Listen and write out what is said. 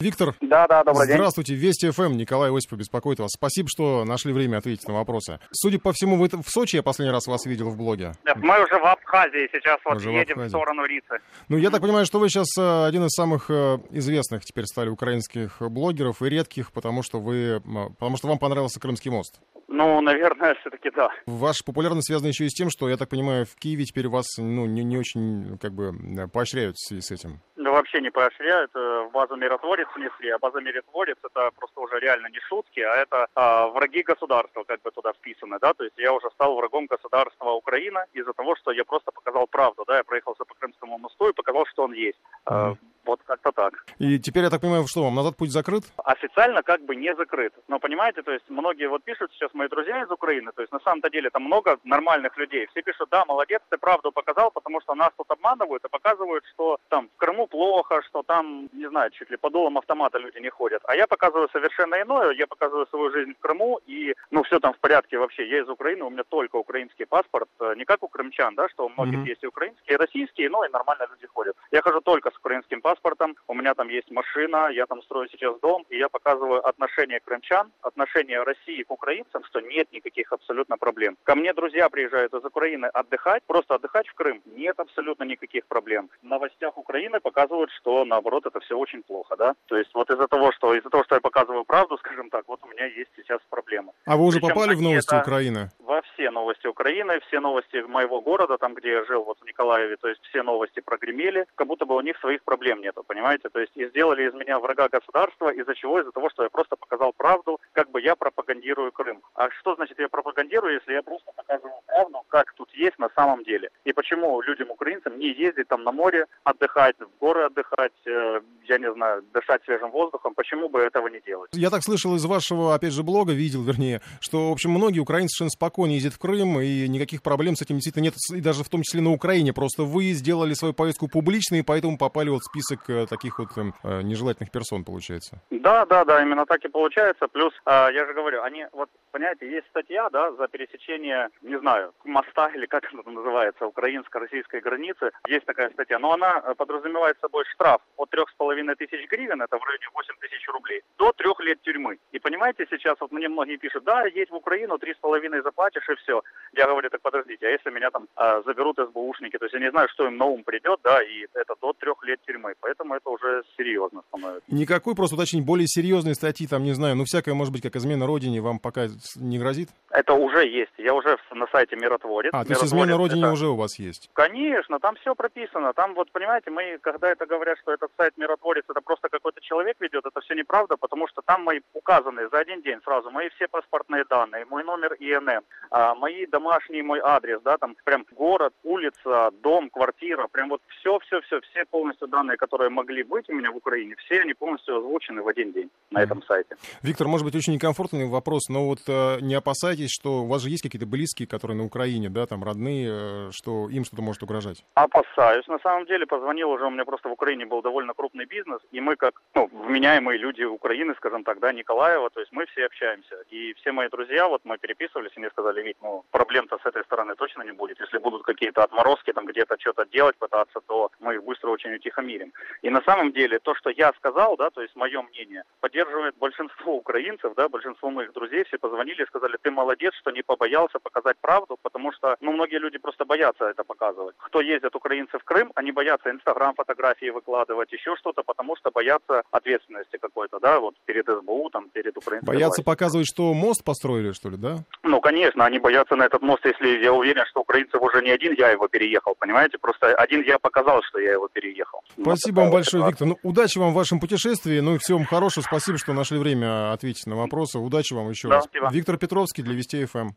Виктор, Да, да, добрый день. здравствуйте, Вести ФМ, Николай Осипов беспокоит вас. Спасибо, что нашли время ответить на вопросы. Судя по всему, вы в Сочи я последний раз вас видел в блоге. Мы уже в Абхазии сейчас вот Уже в едем в Абхазии. сторону Рицы. Ну, я так понимаю, что вы сейчас э, один из самых э, известных теперь стали украинских блогеров и редких, потому что вы, потому что вам понравился Крымский мост. Ну, наверное, все-таки да. Ваша популярность связана еще и с тем, что, я так понимаю, в Киеве теперь вас ну, не, не очень как бы поощряют в связи с этим. Вообще не поощряют. э, В базу миротворец внесли, а база миротворец это просто уже реально не шутки, а это а, враги государства как бы туда вписаны, да, то есть я уже стал врагом государства Украина из-за того, что я просто показал правду, да, я проехался по Крымскому мосту и показал, что он есть. Мгм. Вот как-то так. И теперь, я так понимаю, что вам назад путь закрыт? официально как бы не закрыт. Но понимаете, то есть многие вот пишут сейчас мои друзья из Украины, то есть на самом-то деле там много нормальных людей. Все пишут, да, молодец, ты правду показал, потому что нас тут обманывают и показывают, что там в Крыму плохо, что там, не знаю, чуть ли по дулам автомата люди не ходят. А я показываю совершенно иное, я показываю свою жизнь в Крыму, и, ну, все там в порядке вообще. Я из Украины, у меня только украинский паспорт, э, не как у крымчан, да, что у многих Мгм. есть и украинские, и российские, но и нормально люди ходят. Я хожу только с украинским паспортом, у меня там есть машина, я там строю сейчас дом, и я показываю отношение крымчан, отношение России к украинцам, что нет никаких абсолютно проблем. Ко мне друзья приезжают из Украины отдыхать, просто отдыхать в Крым, нет абсолютно никаких проблем. В новостях Украины показывают, что наоборот это все очень плохо, да. То есть вот из-за того, что из-за того, что я показываю правду, скажем так, вот у меня есть сейчас проблемы. А вы уже Причем попали в новости это- Украины? Во все новости Украины, все новости моего города, там, где я жил, вот в Николаеве, то есть все новости прогремели, как будто бы у них своих проблем нету, понимаете? То есть и сделали из меня врага государства, из-за чего? Из-за того, что я просто показал правду, как бы я пропагандирую Крым. А что значит я пропагандирую, если я просто показываю правду, как тут есть на самом деле? И почему людям, украинцам, не ездить там на море, отдыхать, в горы отдыхать, э, я не знаю, дышать свежим воздухом, почему бы этого не делать? Я так слышал из вашего, опять же, блога, видел, вернее, что, в общем, многие украинцы совершенно спокойно ездят в Крым, и никаких проблем с этим действительно нет, и даже в том числе на Украине. Просто вы сделали свою поездку публичной, и поэтому попали вот в список э, таких вот эм, э, нежелательных персон, получается. Да, да, да, именно так и получается. Плюс, а, я же говорю, они, вот, понимаете, есть статья, да, за пересечение, не знаю, моста или как это называется, украинско-российской границы. Есть такая статья, но она э, подразумевает собой штраф от трех с половиной тысяч гривен, это в районе 8 тысяч рублей, до трех лет тюрьмы. И понимаете, сейчас вот мне многие пишут, да, едь в Украину, три с половиной заплатишь и все. Я говорю, так подождите, а если меня там а, заберут СБУшники, то есть я не знаю, что им на ум придет, да, и это до трех лет тюрьмы. Поэтому это уже серьезно становится. Никакой, просто уточнить, более серьезной статьи, там, не знаю, ну, всякое, может быть, как измена родине, вам пока не грозит? Это уже есть. Я уже на сайте Миротворец. А, то есть измена родине это- уже у вас есть? Конечно, там все прописано. Там вот, понимаете, мы, когда это говорят, что этот сайт Миротворец, это просто какой-то человек ведет, это все неправда, потому что там мои указаны за один день сразу мои все паспортные данные, мой номер ИНН, а, мои домашние, мой адрес, да, там прям город, улица, дом, квартира, прям вот все, все, все, все полностью данные, которые могли быть у меня в Украине, все они полностью озвучены в один день на этом сайте. Виктор, может быть, очень некомфортный вопрос, но вот э, не опасайтесь, что у вас же есть какие-то близкие, которые на Украине, да, там, родные, э, что им что-то может угрожать? Опасаюсь. На самом деле позвонил уже, у меня просто в Украине был довольно крупный бизнес, и мы как, ну, вменяемые люди Украины, скажем так, да, Николаева, то есть мы все общаемся. И все мои друзья, вот мы переписывались, и мне сказали, Вить, ну, проблем-то с этой стороны точно не будет. Если будут какие-то отморозки, там где-то что-то делать, пытаться, то мы их быстро очень утихомирим. И на самом деле то, что я сказал, да, то есть мое мнение, поддерживает большинство украинцев, да, большинство моих друзей, все позвонили и сказали, ты молодец, что не побоялся показать правду, потому что, ну, многие люди просто боятся это показывать. Кто ездят украинцы в Крым, они боятся Инстаграм фотографии выкладывать, еще что-то, потому что боятся ответственности какой-то, да, вот перед СБУ, там, перед украинской Боятся властью. показывать, что мост построили, что ли, да? Ну, конечно, они боятся на этот мост, если я уверен, что украинцев уже не один я его переехал, понимаете? Просто один я показал, что я его переехал. Вот Спасибо вам большое, ситуация. Виктор. Ну, удачи вам в вашем путешествии, ну и всего вам хорошего. Спасибо, что нашли время ответить на вопросы. Удачи вам еще Да, раз. спасибо. Виктор Петровский для Вестей ФМ.